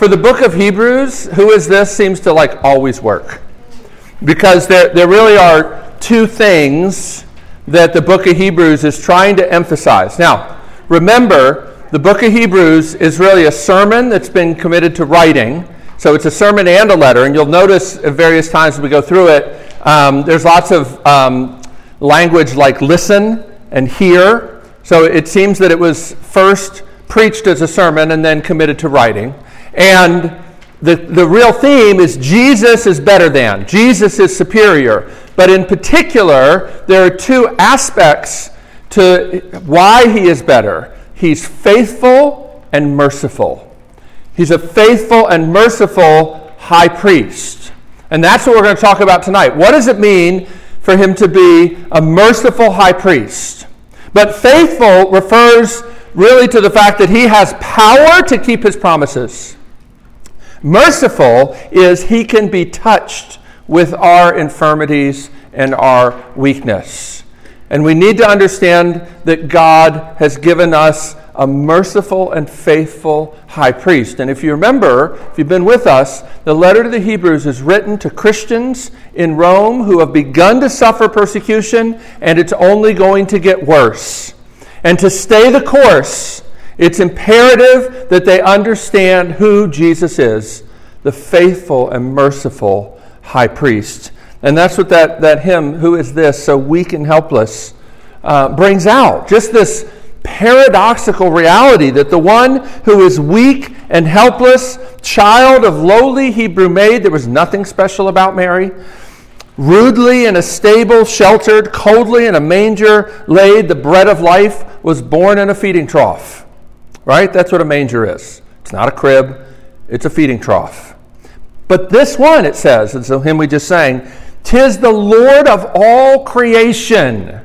for the book of Hebrews, who is this seems to like always work. Because there, there really are two things that the book of Hebrews is trying to emphasize. Now, remember, the book of Hebrews is really a sermon that's been committed to writing. So it's a sermon and a letter, and you'll notice at various times as we go through it, um, there's lots of um, language like listen and hear. So it seems that it was first preached as a sermon and then committed to writing. And the, the real theme is Jesus is better than, Jesus is superior. But in particular, there are two aspects to why he is better he's faithful and merciful. He's a faithful and merciful high priest. And that's what we're going to talk about tonight. What does it mean for him to be a merciful high priest? But faithful refers really to the fact that he has power to keep his promises. Merciful is he can be touched with our infirmities and our weakness. And we need to understand that God has given us a merciful and faithful high priest. And if you remember, if you've been with us, the letter to the Hebrews is written to Christians in Rome who have begun to suffer persecution, and it's only going to get worse. And to stay the course, it's imperative that they understand who Jesus is the faithful and merciful high priest. And that's what that, that hymn, Who is This, So Weak and Helpless, uh, brings out. Just this paradoxical reality that the one who is weak and helpless, child of lowly Hebrew maid, there was nothing special about Mary, rudely in a stable sheltered, coldly in a manger laid, the bread of life was born in a feeding trough. Right? That's what a manger is. It's not a crib, it's a feeding trough. But this one, it says, it's the hymn we just sang, tis the Lord of all creation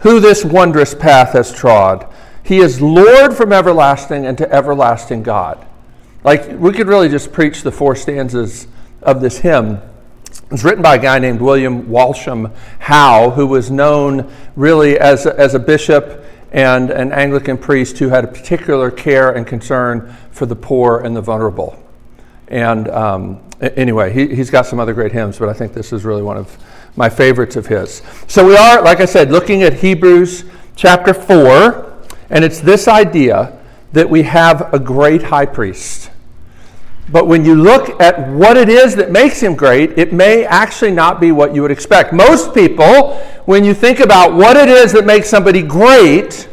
who this wondrous path has trod. He is Lord from everlasting and to everlasting God. Like, we could really just preach the four stanzas of this hymn. It's written by a guy named William Walsham How, who was known really as a, as a bishop and an Anglican priest who had a particular care and concern for the poor and the vulnerable. And um, anyway, he, he's got some other great hymns, but I think this is really one of my favorites of his. So we are, like I said, looking at Hebrews chapter 4, and it's this idea that we have a great high priest. But when you look at what it is that makes him great, it may actually not be what you would expect. Most people, when you think about what it is that makes somebody great,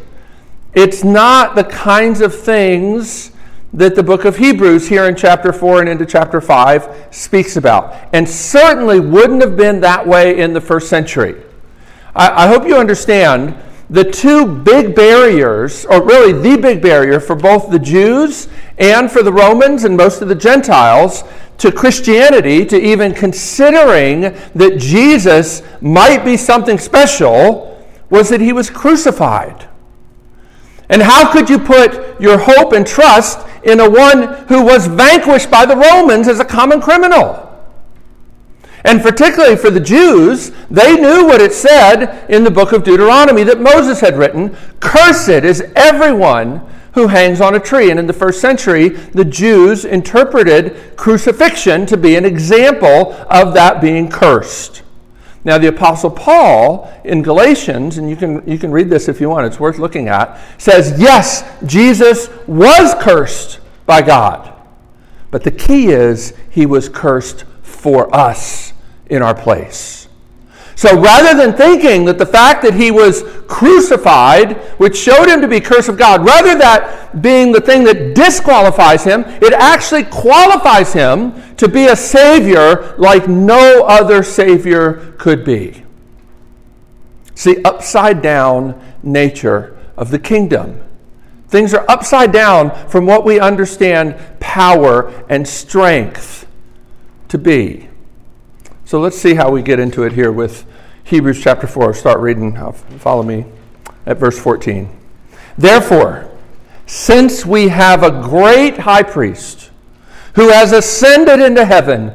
it's not the kinds of things that the book of Hebrews, here in chapter 4 and into chapter 5, speaks about. And certainly wouldn't have been that way in the first century. I, I hope you understand the two big barriers, or really the big barrier for both the Jews and for the Romans and most of the Gentiles to Christianity, to even considering that Jesus might be something special, was that he was crucified. And how could you put your hope and trust in a one who was vanquished by the Romans as a common criminal? And particularly for the Jews, they knew what it said in the book of Deuteronomy that Moses had written Cursed is everyone who hangs on a tree. And in the first century, the Jews interpreted crucifixion to be an example of that being cursed. Now, the Apostle Paul in Galatians, and you can, you can read this if you want, it's worth looking at, says, yes, Jesus was cursed by God. But the key is, he was cursed for us in our place. So rather than thinking that the fact that he was crucified, which showed him to be curse of God, rather that being the thing that disqualifies him, it actually qualifies him to be a savior like no other savior could be. See, upside down nature of the kingdom. Things are upside down from what we understand power and strength to be. So let's see how we get into it here with Hebrews chapter 4. Start reading. Follow me at verse 14. Therefore, since we have a great high priest who has ascended into heaven,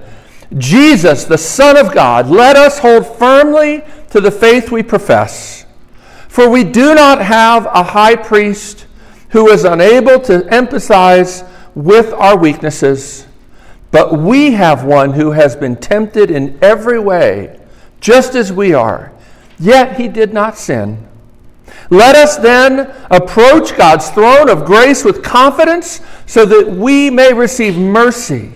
Jesus, the Son of God, let us hold firmly to the faith we profess. For we do not have a high priest who is unable to emphasize with our weaknesses, but we have one who has been tempted in every way, just as we are, yet he did not sin. Let us then approach God's throne of grace with confidence so that we may receive mercy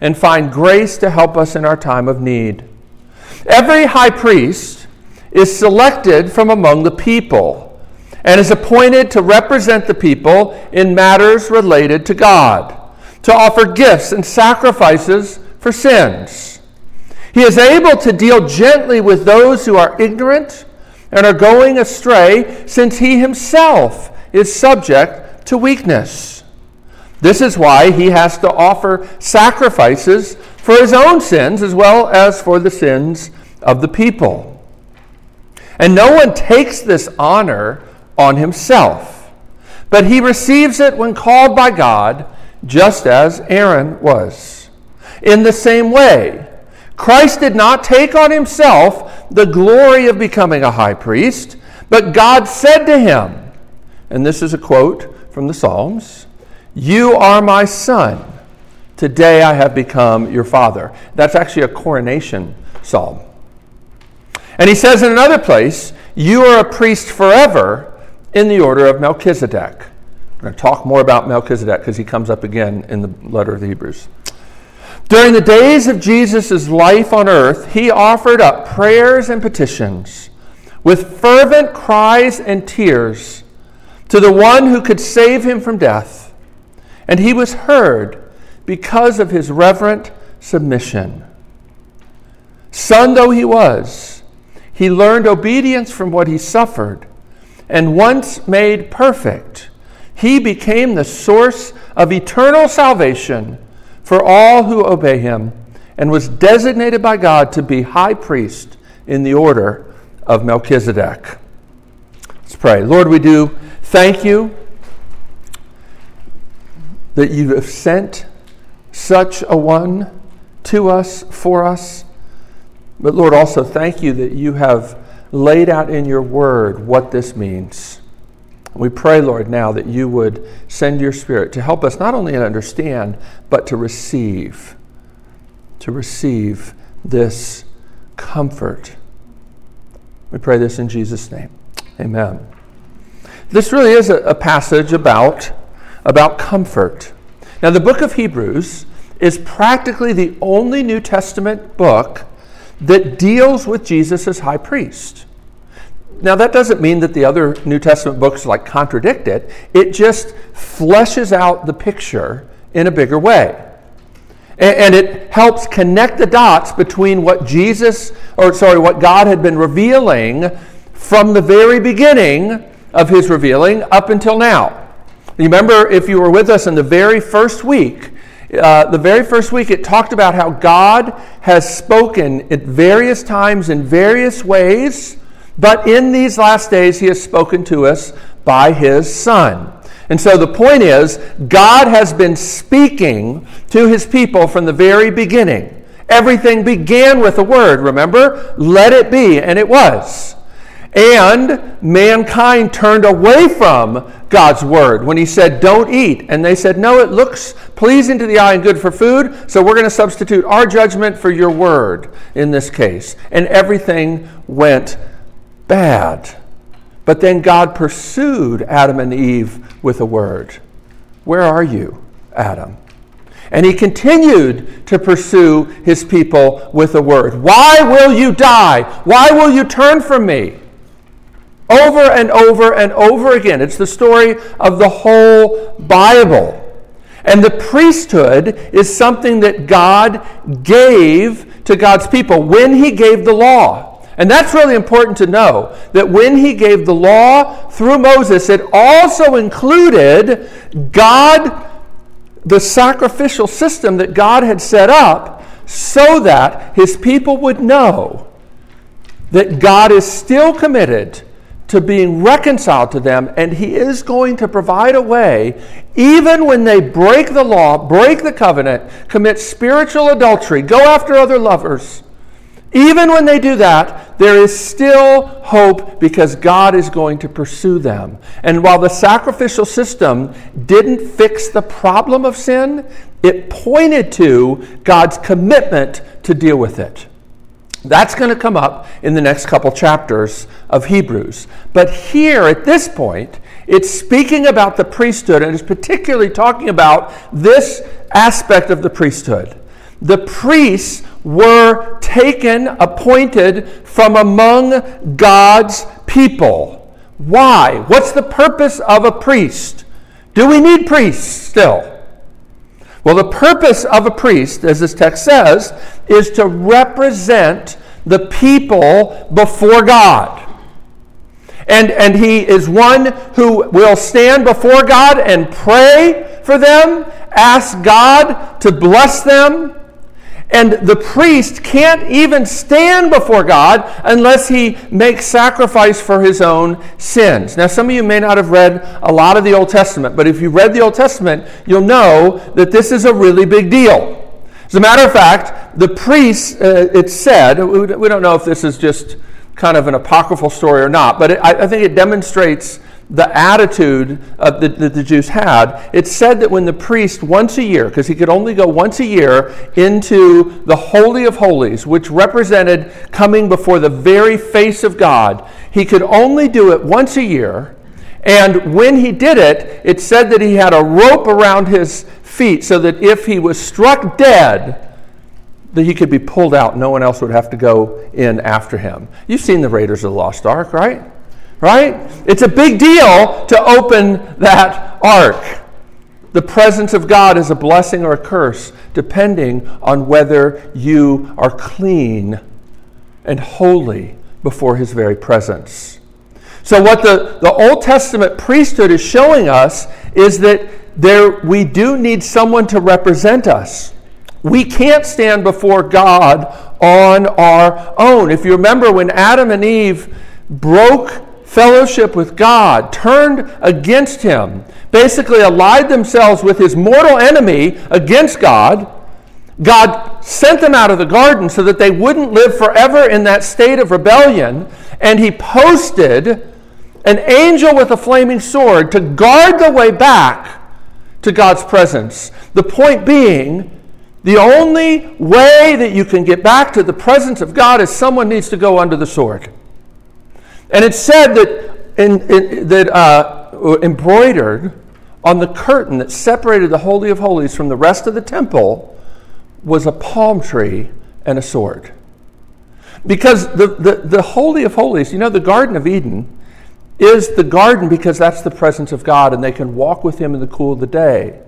and find grace to help us in our time of need. Every high priest is selected from among the people and is appointed to represent the people in matters related to God, to offer gifts and sacrifices for sins. He is able to deal gently with those who are ignorant and are going astray, since he himself is subject to weakness. This is why he has to offer sacrifices for his own sins as well as for the sins of the people. And no one takes this honor on himself, but he receives it when called by God, just as Aaron was. In the same way, Christ did not take on himself the glory of becoming a high priest, but God said to him, and this is a quote from the Psalms You are my son. Today I have become your father. That's actually a coronation psalm. And he says in another place, You are a priest forever in the order of Melchizedek. I'm going to talk more about Melchizedek because he comes up again in the letter of the Hebrews. During the days of Jesus' life on earth, he offered up prayers and petitions with fervent cries and tears to the one who could save him from death. And he was heard because of his reverent submission. Son though he was, he learned obedience from what he suffered, and once made perfect, he became the source of eternal salvation for all who obey him, and was designated by God to be high priest in the order of Melchizedek. Let's pray. Lord, we do thank you that you have sent such a one to us, for us. But Lord, also thank you that you have laid out in your word what this means. We pray, Lord, now that you would send your Spirit to help us not only to understand, but to receive, to receive this comfort. We pray this in Jesus' name. Amen. This really is a, a passage about, about comfort. Now, the book of Hebrews is practically the only New Testament book that deals with Jesus as high priest. Now, that doesn't mean that the other New Testament books like contradict it. It just fleshes out the picture in a bigger way. And, it helps connect the dots between what Jesus, or sorry, what God had been revealing from the very beginning of his revealing up until now. Remember, if you were with us in the very first week, uh, the very first week it talked about how God has spoken at various times in various ways but in these last days, he has spoken to us by his Son. And so the point is, God has been speaking to his people from the very beginning. Everything began with a word, remember? Let it be, and it was. And mankind turned away from God's word when he said, Don't eat. And they said, No, it looks pleasing to the eye and good for food, so we're going to substitute our judgment for your word in this case. And everything went bad. But then God pursued Adam and Eve with a word Where are you, Adam? And he continued to pursue his people with a word Why will you die? Why will you turn from me? Over and over and over again. It's the story of the whole Bible. And the priesthood is something that God gave to God's people when he gave the law. And that's really important to know that when he gave the law through Moses, it also included God, the sacrificial system that God had set up, so that his people would know that God is still committed to being reconciled to them, and he is going to provide a way, even when they break the law, break the covenant, commit spiritual adultery, go after other lovers Even when they do that, there is still hope because God is going to pursue them. And while the sacrificial system didn't fix the problem of sin, it pointed to God's commitment to deal with it. That's going to come up in the next couple chapters of Hebrews. But here, at this point, it's speaking about the priesthood and it's particularly talking about this aspect of the priesthood. The priests were taken, appointed from among God's people. Why? What's the purpose of a priest? Do we need priests still? Well, the purpose of a priest, as this text says, is to represent the people before God. And, and he is one who will stand before God and pray for them, ask God to bless them. And the priest can't even stand before God unless he makes sacrifice for his own sins. Now, some of you may not have read a lot of the Old Testament, but if you read the Old Testament, you'll know that this is a really big deal. As a matter of fact, the priests, uh, it's said, we don't know if this is just kind of an apocryphal story or not, but it, I, I, think it demonstrates the attitude that, that the Jews had. It said that when the priest, once a year, because he could only go once a year into the Holy of Holies, which represented coming before the very face of God, he could only do it once a year. And when he did it, it said that he had a rope around his feet so that if he was struck dead, that he could be pulled out. No one else would have to go in after him. You've seen the Raiders of the Lost Ark, right? Right? It's a big deal to open that ark. The presence of God is a blessing or a curse, depending on whether you are clean and holy before his very presence. So, what the, the Old Testament priesthood is showing us is that there, we do need someone to represent us. We can't stand before God on our own. If you remember when Adam and Eve broke fellowship with God, turned against Him, basically allied themselves with His mortal enemy against God, God sent them out of the garden so that they wouldn't live forever in that state of rebellion, and He posted an angel with a flaming sword to guard the way back to God's presence. The point being, the only way that you can get back to the presence of God is someone needs to go under the sword. And it's said that, in, in, that uh, embroidered on the curtain that separated the Holy of Holies from the rest of the temple was a palm tree and a sword. Because the, the, the Holy of Holies, you know, the Garden of Eden is the garden because that's the presence of God and they can walk with Him in the cool of the day.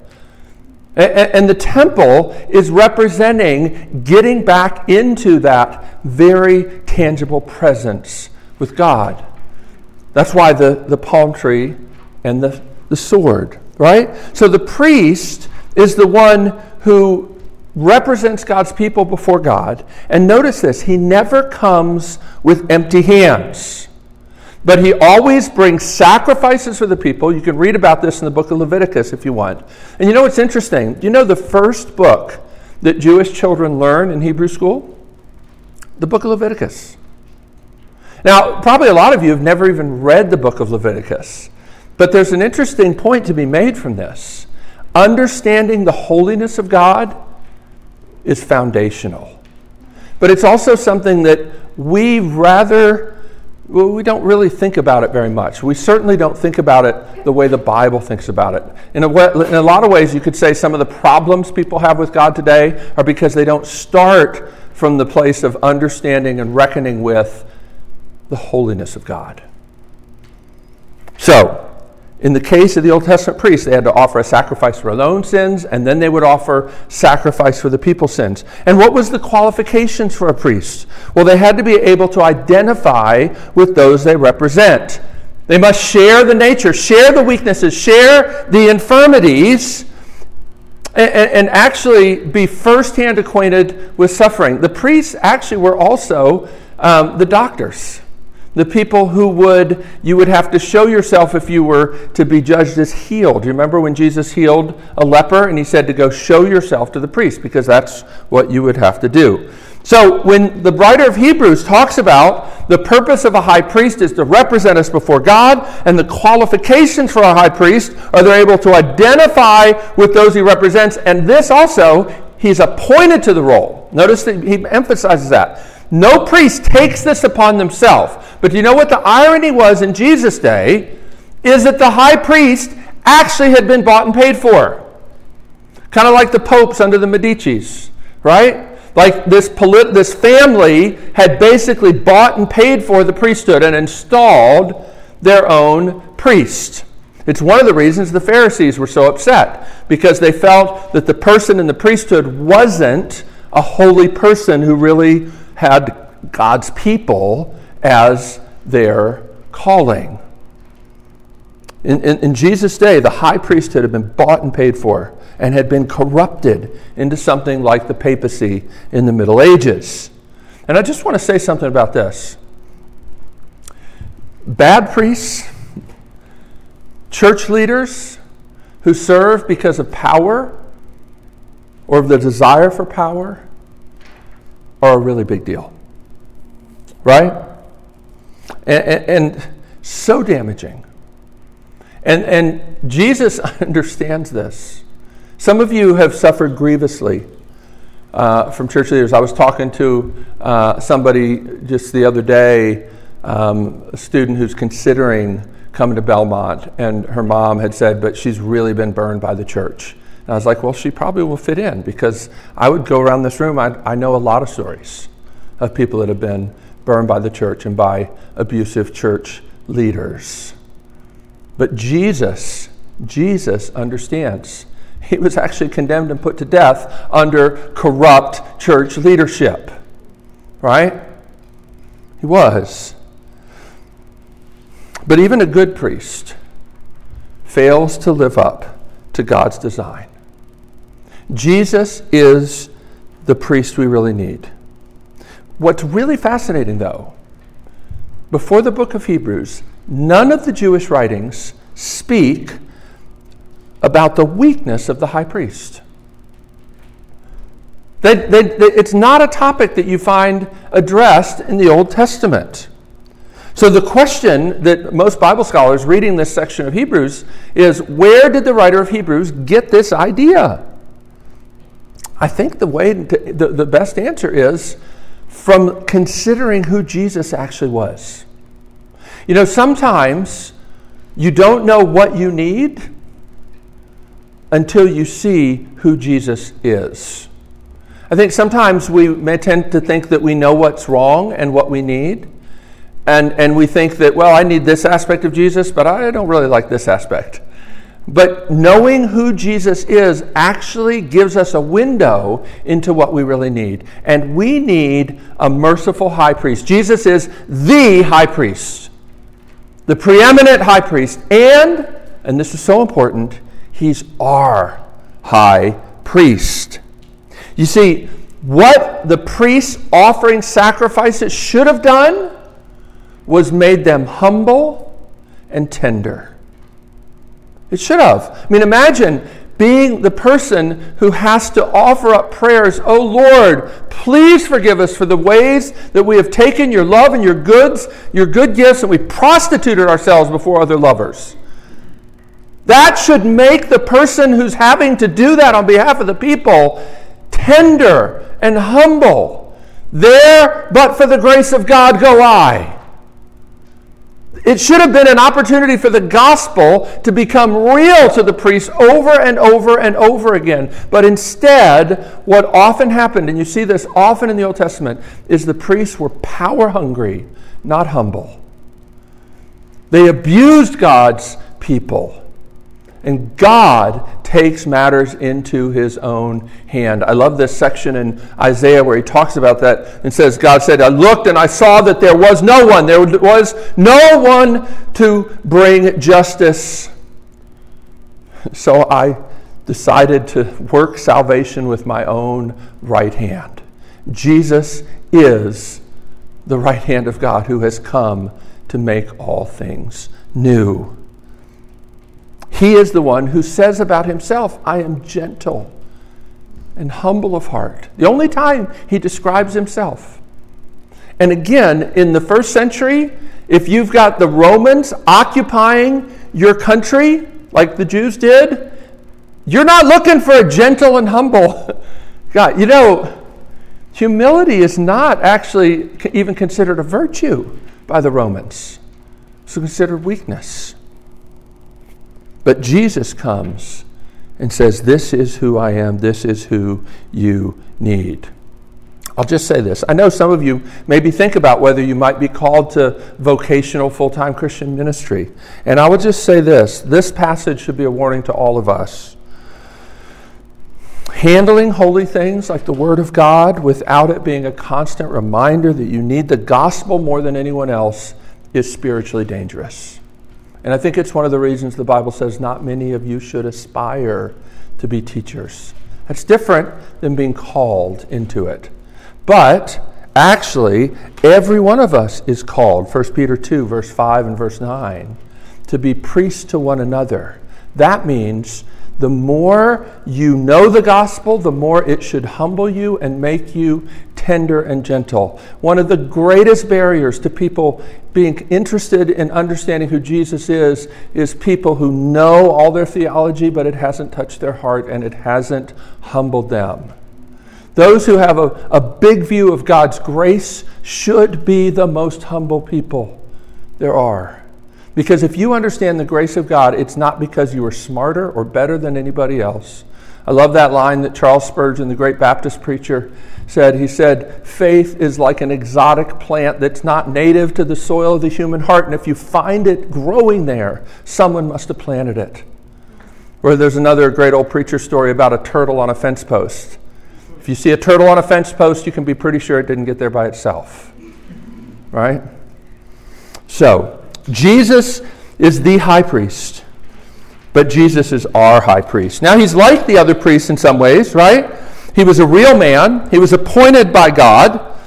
And the temple is representing getting back into that very tangible presence with God. That's why the, the palm tree and the, the sword, right? So the priest is the one who represents God's people before God. And notice this he never comes with empty hands. But he always brings sacrifices for the people. You can read about this in the book of Leviticus if you want. And you know what's interesting? You know the first book that Jewish children learn in Hebrew school? The book of Leviticus. Now, probably a lot of you have never even read the book of Leviticus. But there's an interesting point to be made from this. Understanding the holiness of God is foundational. But it's also something that we rather well, we don't really think about it very much. We certainly don't think about it the way the Bible thinks about it. In a, way, in a lot of ways, you could say some of the problems people have with God today are because they don't start from the place of understanding and reckoning with the holiness of God. So, in the case of the Old Testament priests, they had to offer a sacrifice for their own sins, and then they would offer sacrifice for the people's sins. And what was the qualifications for a priest? Well, they had to be able to identify with those they represent. They must share the nature, share the weaknesses, share the infirmities, and, and actually be firsthand acquainted with suffering. The priests actually were also um, the doctors the people who would you would have to show yourself if you were to be judged as healed. You remember when Jesus healed a leper and he said to go show yourself to the priest because that's what you would have to do. So when the writer of Hebrews talks about the purpose of a high priest is to represent us before God, and the qualifications for a high priest are they're able to identify with those he represents, and this also, he's appointed to the role. Notice that he emphasizes that. No priest takes this upon themselves. But you know what the irony was in Jesus' day? Is that the high priest actually had been bought and paid for. Kind of like the popes under the Medicis, right? Like this, polit- this family had basically bought and paid for the priesthood and installed their own priest. It's one of the reasons the Pharisees were so upset because they felt that the person in the priesthood wasn't a holy person who really had God's people as their calling. In, in, in, Jesus' day, the high priesthood had been bought and paid for and had been corrupted into something like the papacy in the Middle Ages. And I just want to say something about this. Bad priests, church leaders who serve because of power or the desire for power are a really big deal. Right? And, and, and so damaging. And, and Jesus understands this. Some of you have suffered grievously uh, from church leaders. I was talking to uh, somebody just the other day, um, a student who's considering coming to Belmont, and her mom had said, but she's really been burned by the church. And I was like, well, she probably will fit in because I would go around this room. I, I know a lot of stories of people that have been burned by the church and by abusive church leaders. But Jesus, Jesus understands. He was actually condemned and put to death under corrupt church leadership. Right? He was. But even a good priest fails to live up to God's design. Jesus is the priest we really need. What's really fascinating, though, before the book of Hebrews, none of the Jewish writings speak about the weakness of the high priest. They, they, they, it's not a topic that you find addressed in the Old Testament. So, the question that most Bible scholars reading this section of Hebrews is where did the writer of Hebrews get this idea? I think the way to, the, the best answer is from considering who Jesus actually was. You know, sometimes you don't know what you need until you see who Jesus is. I think sometimes we may tend to think that we know what's wrong and what we need. And, and we think that, well, I need this aspect of Jesus, but I don't really like this aspect. But knowing who Jesus is actually gives us a window into what we really need. And we need a merciful high priest. Jesus is the high priest, the preeminent high priest. And, and this is so important, he's our high priest. You see, what the priests offering sacrifices should have done was made them humble and tender. It should have. I mean, imagine being the person who has to offer up prayers. Oh Lord, please forgive us for the ways that we have taken your love and your goods, your good gifts, and we prostituted ourselves before other lovers. That should make the person who's having to do that on behalf of the people tender and humble. There, but for the grace of God, go I. It should have been an opportunity for the gospel to become real to the priests over and over and over again. But instead, what often happened, and you see this often in the Old Testament, is the priests were power hungry, not humble. They abused God's people. And God takes matters into his own hand. I love this section in Isaiah where he talks about that and says, God said, I looked and I saw that there was no one. There was no one to bring justice. So I decided to work salvation with my own right hand. Jesus is the right hand of God who has come to make all things new. He is the one who says about himself, I am gentle and humble of heart. The only time he describes himself. And again, in the first century, if you've got the Romans occupying your country, like the Jews did, you're not looking for a gentle and humble God. You know, humility is not actually even considered a virtue by the Romans, it's considered weakness. But Jesus comes and says, This is who I am, this is who you need. I'll just say this. I know some of you maybe think about whether you might be called to vocational full time Christian ministry. And I would just say this this passage should be a warning to all of us. Handling holy things like the Word of God without it being a constant reminder that you need the gospel more than anyone else is spiritually dangerous. And I think it's one of the reasons the Bible says not many of you should aspire to be teachers. That's different than being called into it. But actually, every one of us is called, 1 Peter 2, verse 5 and verse 9, to be priests to one another. That means the more you know the gospel, the more it should humble you and make you tender and gentle. One of the greatest barriers to people being interested in understanding who Jesus is is people who know all their theology, but it hasn't touched their heart and it hasn't humbled them. Those who have a, a big view of God's grace should be the most humble people there are. Because if you understand the grace of God, it's not because you are smarter or better than anybody else. I love that line that Charles Spurgeon, the great Baptist preacher, said. He said, Faith is like an exotic plant that's not native to the soil of the human heart, and if you find it growing there, someone must have planted it. Or there's another great old preacher story about a turtle on a fence post. If you see a turtle on a fence post, you can be pretty sure it didn't get there by itself. Right? So, Jesus is the high priest, but Jesus is our high priest. Now, he's like the other priests in some ways, right? He was a real man, he was appointed by God,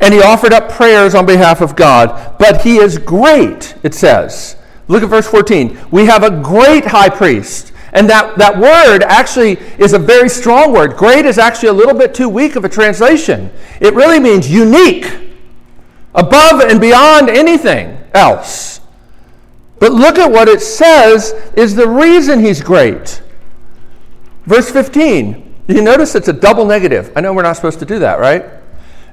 and he offered up prayers on behalf of God. But he is great, it says. Look at verse 14. We have a great high priest and that, that word actually is a very strong word. Great is actually a little bit too weak of a translation. It really means unique, above and beyond anything else. But look at what it says is the reason he's great. Verse 15. You notice it's a double negative. I know we're not supposed to do that, right?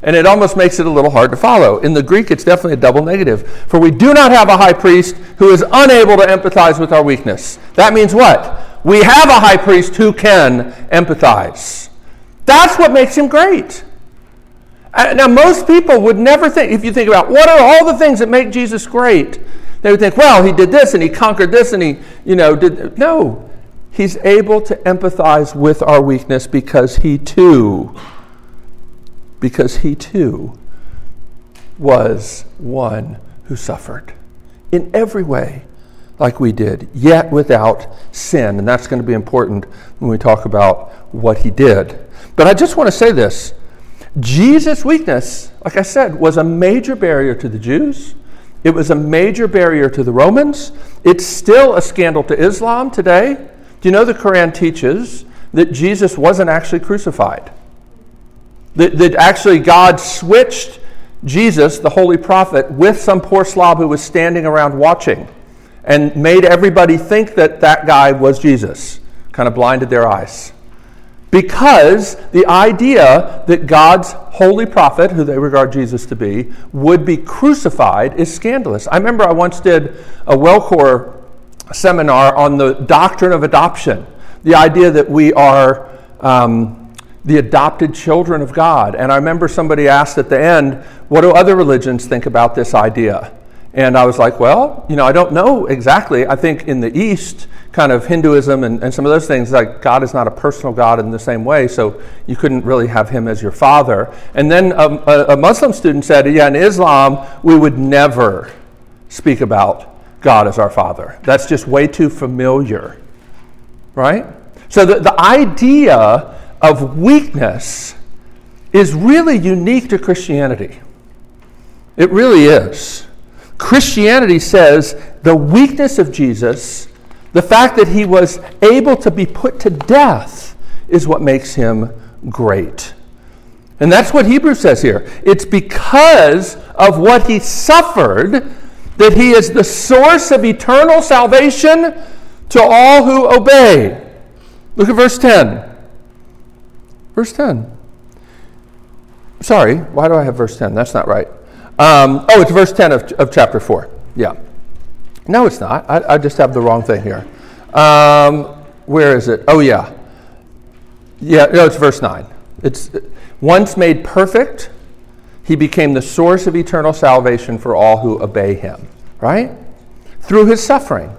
And it almost makes it a little hard to follow. In the Greek, it's definitely a double negative. For we do not have a high priest who is unable to empathize with our weakness. That means what? we have a high priest who can empathize. That's what makes him great. Now, most people would never think, if you think about what are all the things that make Jesus great, they would think, well, he did this and he conquered this and he, you know, did. No, he's able to empathize with our weakness because he too, because he too was one who suffered in every way like we did, yet without sin. And that's going to be important when we talk about what he did. But I just want to say this Jesus' weakness, like I said, was a major barrier to the Jews. It was a major barrier to the Romans. It's still a scandal to Islam today. Do you know the Quran teaches that Jesus wasn't actually crucified? That, that actually God switched Jesus, the holy prophet, with some poor slob who was standing around watching and made everybody think that that guy was Jesus, kind of blinded their eyes. Because the idea that God's holy prophet, who they regard Jesus to be, would be crucified is scandalous. I remember I once did a WellCore seminar on the doctrine of adoption, the idea that we are um, the adopted children of God. And I remember somebody asked at the end, What do other religions think about this idea? And I was like, well, you know, I don't know exactly. I think in the East, kind of Hinduism and, and some of those things, like God is not a personal God in the same way, so you couldn't really have him as your father. And then um, a, a Muslim student said, yeah, in Islam, we would never speak about God as our father. That's just way too familiar, right? So the, the idea of weakness is really unique to Christianity. It really is. Christianity says the weakness of Jesus, the fact that he was able to be put to death is what makes him great. And that's what Hebrews says here. It's because of what he suffered that he is the source of eternal salvation to all who obey. Look at verse 10. Verse 10. Sorry, why do I have verse 10? That's not right. Um, oh, it's verse 10 of, of chapter 4. Yeah. No, it's not. I, I just have the wrong thing here. Um, where is it? Oh, yeah. Yeah, no, it's verse 9. It's once made perfect, he became the source of eternal salvation for all who obey him, right? Through his suffering.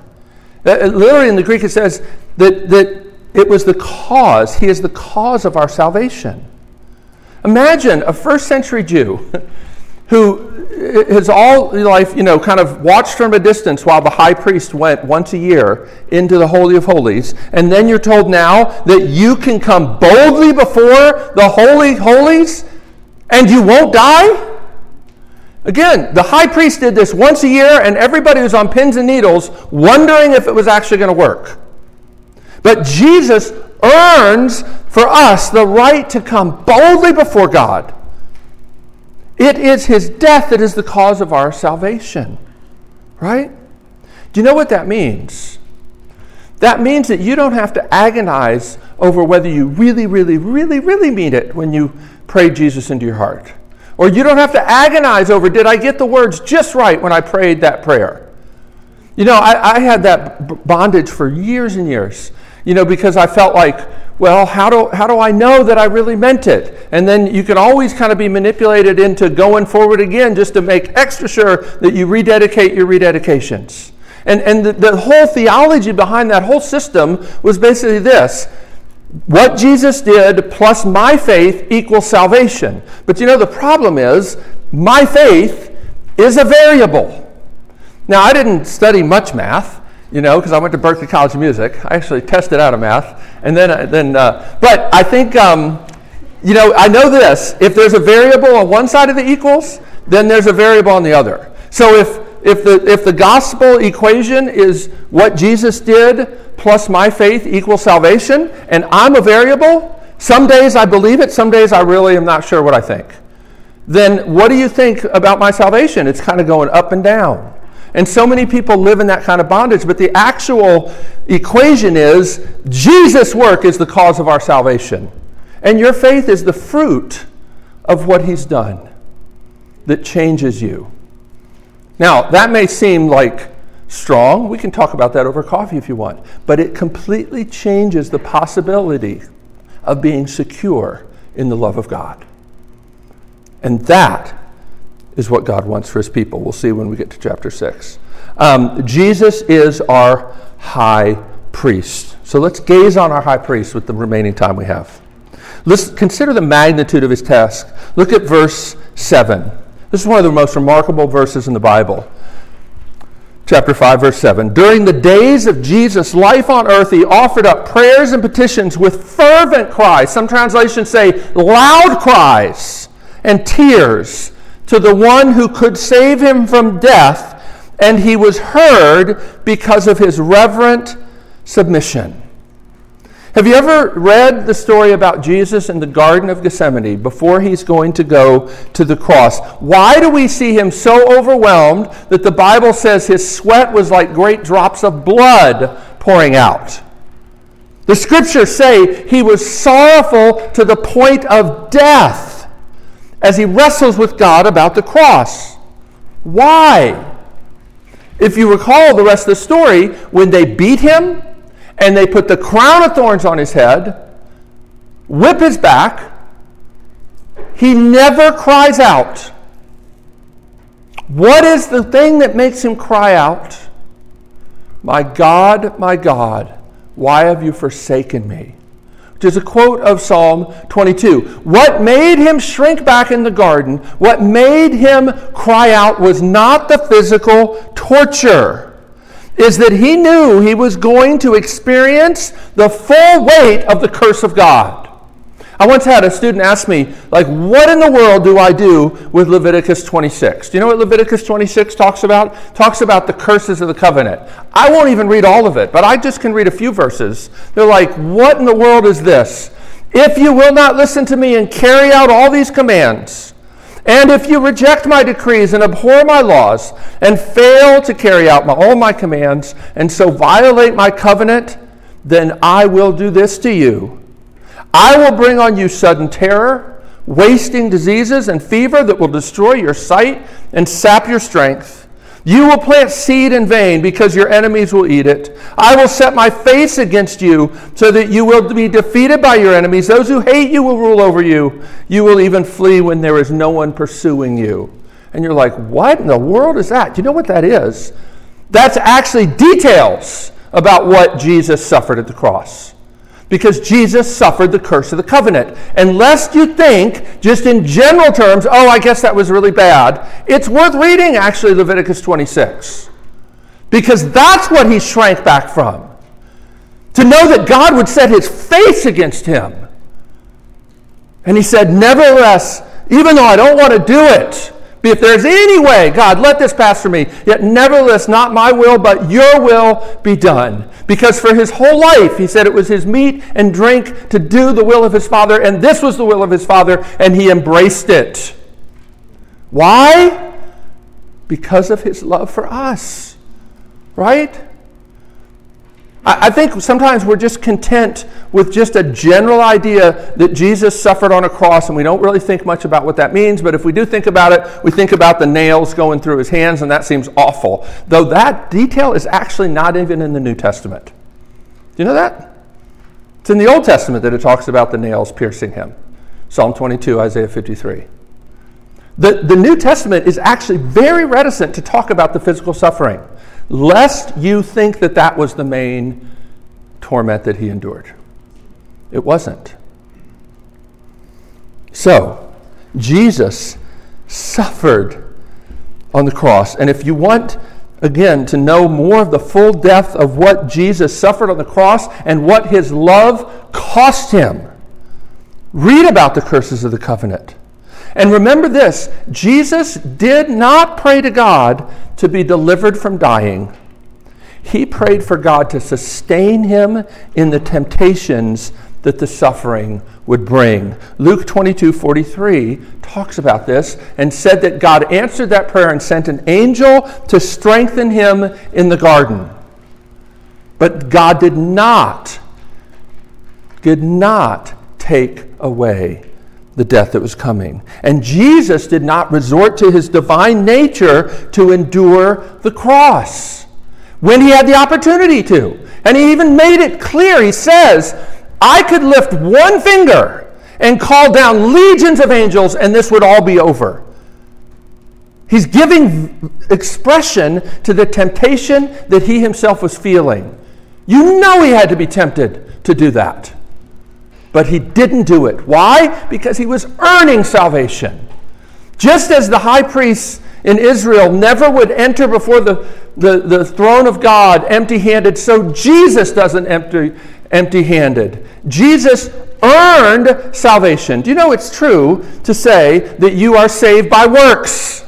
Uh, uh, literally in the Greek, it says that, that it was the cause, he is the cause of our salvation. Imagine a first century Jew who has all life, you know, kind of watched from a distance while the high priest went once a year into the Holy of Holies. And then you're told now that you can come boldly before the Holy Holies and you won't die? Again, the high priest did this once a year, and everybody was on pins and needles wondering if it was actually going to work. But Jesus earns for us the right to come boldly before God it is his death that is the cause of our salvation. Right? Do you know what that means? That means that you don't have to agonize over whether you really, really, really, really mean it when you pray Jesus into your heart. Or you don't have to agonize over, did I get the words just right when I prayed that prayer? You know, I, I had that bondage for years and years, you know, because I felt like, well, how do, how do I know that I really meant it? And then you can always kind of be manipulated into going forward again just to make extra sure that you rededicate your rededications. And, and the, the whole theology behind that whole system was basically this what Jesus did plus my faith equals salvation. But you know, the problem is my faith is a variable. Now, I didn't study much math you know, because I went to Berklee College of Music. I actually tested out of math, and then, uh, then, uh, but I think, um, you know, I know this: if there's a variable on one side of the equals, then there's a variable on the other. So if if the if the gospel equation is what Jesus did plus my faith equals salvation, and I'm a variable, some days I believe it, some days I really am not sure what I think. Then what do you think about my salvation? It's kind of going up and down. And so many people live in that kind of bondage, but the actual equation is Jesus' work is the cause of our salvation. And your faith is the fruit of what he's done that changes you. Now, that may seem like strong. We can talk about that over coffee if you want. But it completely changes the possibility of being secure in the love of God. And that is what God wants for his people. We'll see when we get to chapter 6. Um, Jesus is our high priest. So let's gaze on our high priest with the remaining time we have. Let's consider the magnitude of his task. Look at verse 7. This is one of the most remarkable verses in the Bible. Chapter 5, verse 7. During the days of Jesus' life on earth, he offered up prayers and petitions with fervent cries. Some translations say loud cries and tears to the one who could save him from death, and he was heard because of his reverent submission. Have you ever read the story about Jesus in the Garden of Gethsemane before he's going to go to the cross? Why do we see him so overwhelmed that the Bible says his sweat was like great drops of blood pouring out? The scriptures say he was sorrowful to the point of death as he wrestles with God about the cross. Why? If you recall the rest of the story, when they beat him and they put the crown of thorns on his head, whip his back, he never cries out. What is the thing that makes him cry out? My God, my God, why have you forsaken me? Which is a quote of Psalm 22. What made him shrink back in the garden, what made him cry out, was not the physical torture, is that he knew he was going to experience the full weight of the curse of God. I once had a student ask me, like, what in the world do I do with Leviticus 26? Do you know what Leviticus 26 talks about? talks about the curses of the covenant. I won't even read all of it, but I just can read a few verses. They're like, what in the world is this? If you will not listen to me and carry out all these commands, and if you reject my decrees and abhor my laws, and fail to carry out my, all my commands, and so violate my covenant, then I will do this to you. I will bring on you sudden terror, wasting diseases, and fever that will destroy your sight and sap your strength. You will plant seed in vain because your enemies will eat it. I will set my face against you so that you will be defeated by your enemies. Those who hate you will rule over you. You will even flee when there is no one pursuing you. And you're like, what in the world is that? Do you know what that is? That's actually details about what Jesus suffered at the cross because Jesus suffered the curse of the covenant. And lest you think, just in general terms, oh, I guess that was really bad, it's worth reading actually Leviticus 26. Because that's what he shrank back from. To know that God would set his face against him. And he said, Nevertheless, even though I don't want to do it, if there's any way, God, let this pass from me. Yet, nevertheless, not my will, but your will be done. Because for his whole life, he said it was his meat and drink to do the will of his Father, and this was the will of his Father, and he embraced it. Why? Because of his love for us. Right? I think sometimes we're just content with just a general idea that Jesus suffered on a cross, and we don't really think much about what that means. But if we do think about it, we think about the nails going through his hands, and that seems awful. Though that detail is actually not even in the New Testament. Do you know that? It's in the Old Testament that it talks about the nails piercing him Psalm 22, Isaiah 53. The, the New Testament is actually very reticent to talk about the physical suffering lest you think that that was the main torment that he endured. It wasn't. So, Jesus suffered on the cross. And if you want, again, to know more of the full depth of what Jesus suffered on the cross and what his love cost him, read about the curses of the covenant. And remember this Jesus did not pray to God to be delivered from dying. He prayed for God to sustain him in the temptations that the suffering would bring. Luke 22 43 talks about this and said that God answered that prayer and sent an angel to strengthen him in the garden. But God did not, did not take away the death that was coming. And Jesus did not resort to his divine nature to endure the cross when he had the opportunity to. And he even made it clear. He says, I could lift one finger and call down legions of angels, and this would all be over. He's giving expression to the temptation that he himself was feeling. You know he had to be tempted to do that. But he didn't do it. Why? Because he was earning salvation. Just as the high priests in Israel never would enter before the, the, the throne of God empty handed, so Jesus doesn't empty empty handed. Jesus earned salvation. Do you know it's true to say that you are saved by works?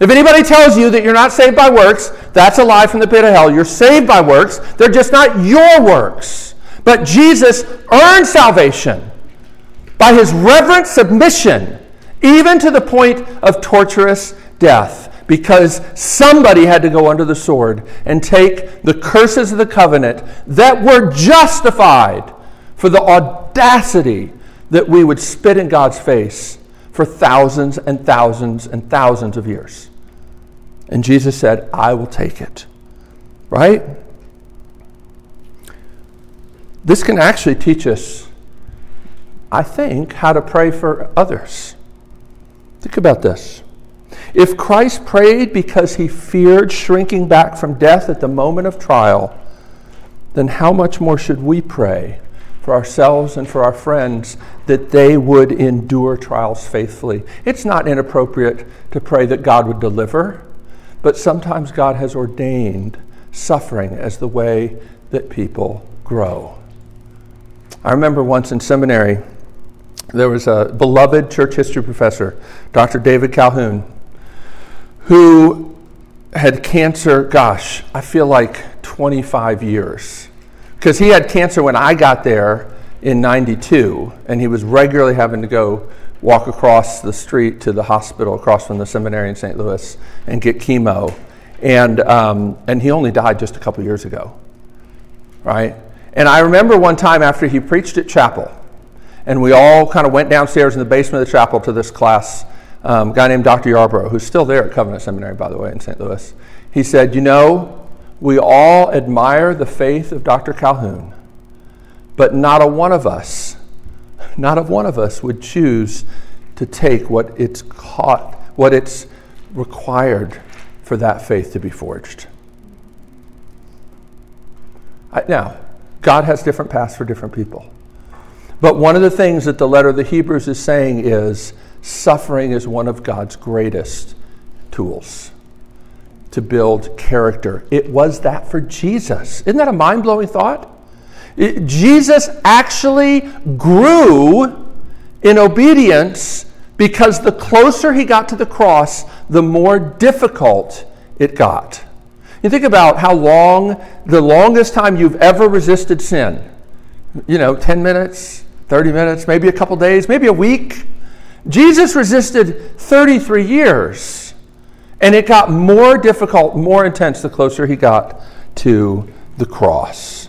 If anybody tells you that you're not saved by works, that's a lie from the pit of hell. You're saved by works, they're just not your works. But Jesus earned salvation by his reverent submission, even to the point of torturous death, because somebody had to go under the sword and take the curses of the covenant that were justified for the audacity that we would spit in God's face for thousands and thousands and thousands of years. And Jesus said, I will take it. Right? This can actually teach us, I think, how to pray for others. Think about this. If Christ prayed because he feared shrinking back from death at the moment of trial, then how much more should we pray for ourselves and for our friends that they would endure trials faithfully? It's not inappropriate to pray that God would deliver, but sometimes God has ordained suffering as the way that people grow. I remember once in seminary, there was a beloved church history professor, Dr. David Calhoun, who had cancer, gosh, I feel like 25 years. Because he had cancer when I got there, in 92, and he was regularly having to go walk across the street to the hospital across from the seminary in St. Louis and get chemo. And, um, and he only died just a couple years ago, right? And I remember one time after he preached at chapel, and we all kind of went downstairs in the basement of the chapel to this class. Um, a guy named Dr. Yarbrough, who's still there at Covenant Seminary, by the way, in St. Louis. He said, You know, we all admire the faith of Dr. Calhoun, but not a one of us, not a one of us would choose to take what it's caught, what it's required for that faith to be forged. I, now, God has different paths for different people. But one of the things that the letter of the Hebrews is saying is suffering is one of God's greatest tools to build character. It was that for Jesus. Isn't that a mind blowing thought? It, Jesus actually grew in obedience because the closer he got to the cross, the more difficult it got. You think about how long, the longest time you've ever resisted sin. You know, 10 minutes, 30 minutes, maybe a couple days, maybe a week. Jesus resisted 33 years, and it got more difficult, more intense the closer he got to the cross.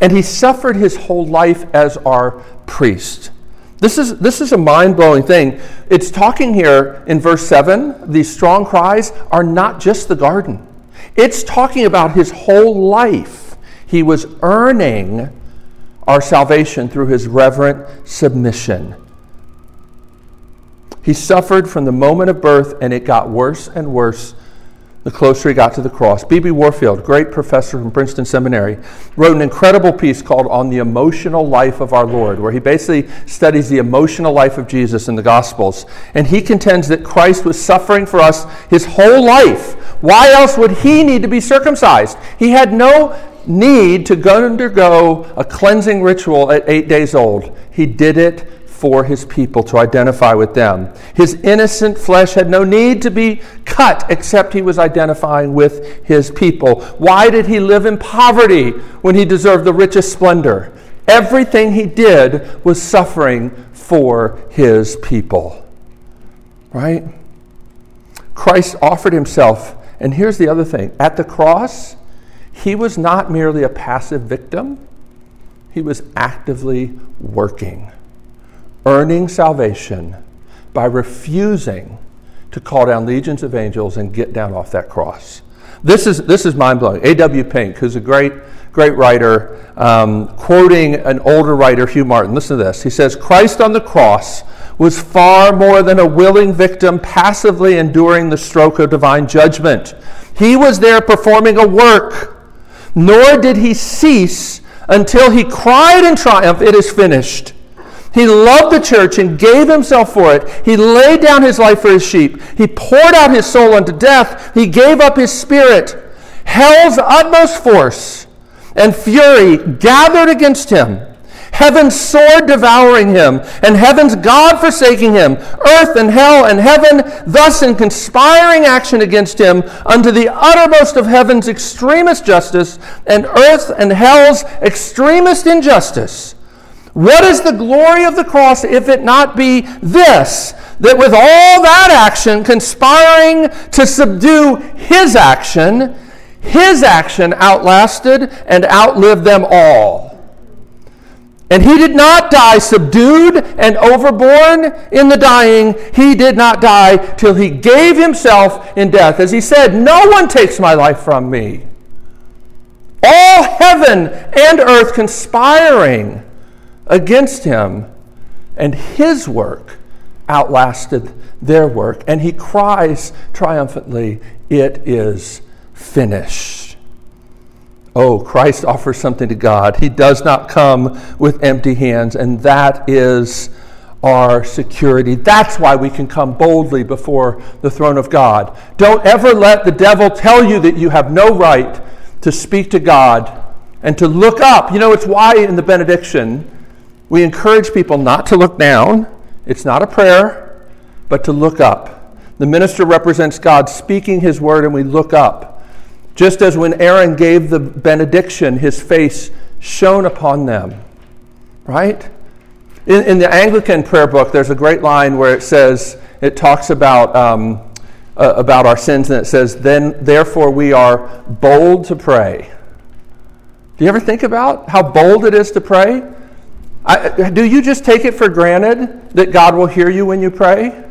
And he suffered his whole life as our priest. This is, this is a mind blowing thing. It's talking here in verse 7 these strong cries are not just the garden, it's talking about his whole life. He was earning our salvation through his reverent submission. He suffered from the moment of birth, and it got worse and worse the closer he got to the cross. B.B. Warfield, great professor from Princeton Seminary, wrote an incredible piece called On the Emotional Life of Our Lord, where he basically studies the emotional life of Jesus in the Gospels. And he contends that Christ was suffering for us his whole life. Why else would he need to be circumcised? He had no need to go undergo a cleansing ritual at eight days old. He did it for his people to identify with them. His innocent flesh had no need to be cut except he was identifying with his people. Why did he live in poverty when he deserved the richest splendor? Everything he did was suffering for his people. Right? Christ offered himself. And here's the other thing at the cross, he was not merely a passive victim, he was actively working, earning salvation by refusing to call down legions of angels and get down off that cross. This is, this is mind blowing. A.W. Pink, who's a great, great writer, um, quoting an older writer, Hugh Martin, listen to this. He says, Christ on the cross was far more than a willing victim passively enduring the stroke of divine judgment. He was there performing a work nor did he cease until he cried in triumph, It is finished. He loved the church and gave himself for it. He laid down his life for his sheep. He poured out his soul unto death. He gave up his spirit. Hell's utmost force and fury gathered against him heaven's sword devouring him, and heaven's God forsaking him, earth and hell and heaven thus in conspiring action against him unto the uttermost of heaven's extremest justice, and earth and hell's extremest injustice. What is the glory of the cross if it not be this? That with all that action conspiring to subdue his action, his action outlasted and outlived them all. And he did not die subdued and overborne in the dying. He did not die till he gave himself in death. As he said, No one takes my life from me. All heaven and earth conspiring against him, and his work outlasted their work. And he cries triumphantly, It is finished. Oh, Christ offers something to God. He does not come with empty hands, and that is our security. That's why we can come boldly before the throne of God. Don't ever let the devil tell you that you have no right to speak to God and to look up. You know, it's why in the benediction we encourage people not to look down. It's not a prayer, but to look up. The minister represents God speaking his word, and we look up. Just as when Aaron gave the benediction, his face shone upon them. right? In, in, the Anglican prayer book, there's a great line where it says, it talks about, um, uh, about our sins, and it says, then, therefore, we are bold to pray. Do you ever think about how bold it is to pray? I, do you just take it for granted that God will hear you when you pray?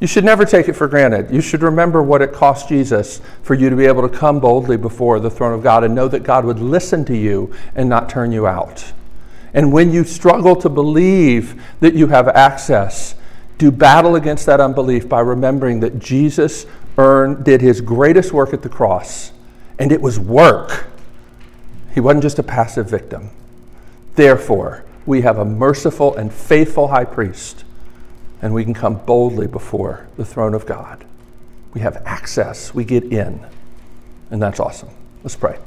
You should never take it for granted. You should remember what it cost Jesus for you to be able to come boldly before the throne of God and know that God would listen to you and not turn you out. And when you struggle to believe that you have access, do battle against that unbelief by remembering that Jesus earned, did his greatest work at the cross, and it was work. He wasn't just a passive victim. Therefore, we have a merciful and faithful high priest, and we can come boldly before the throne of God. We have access, we get in, and that's awesome. Let's pray.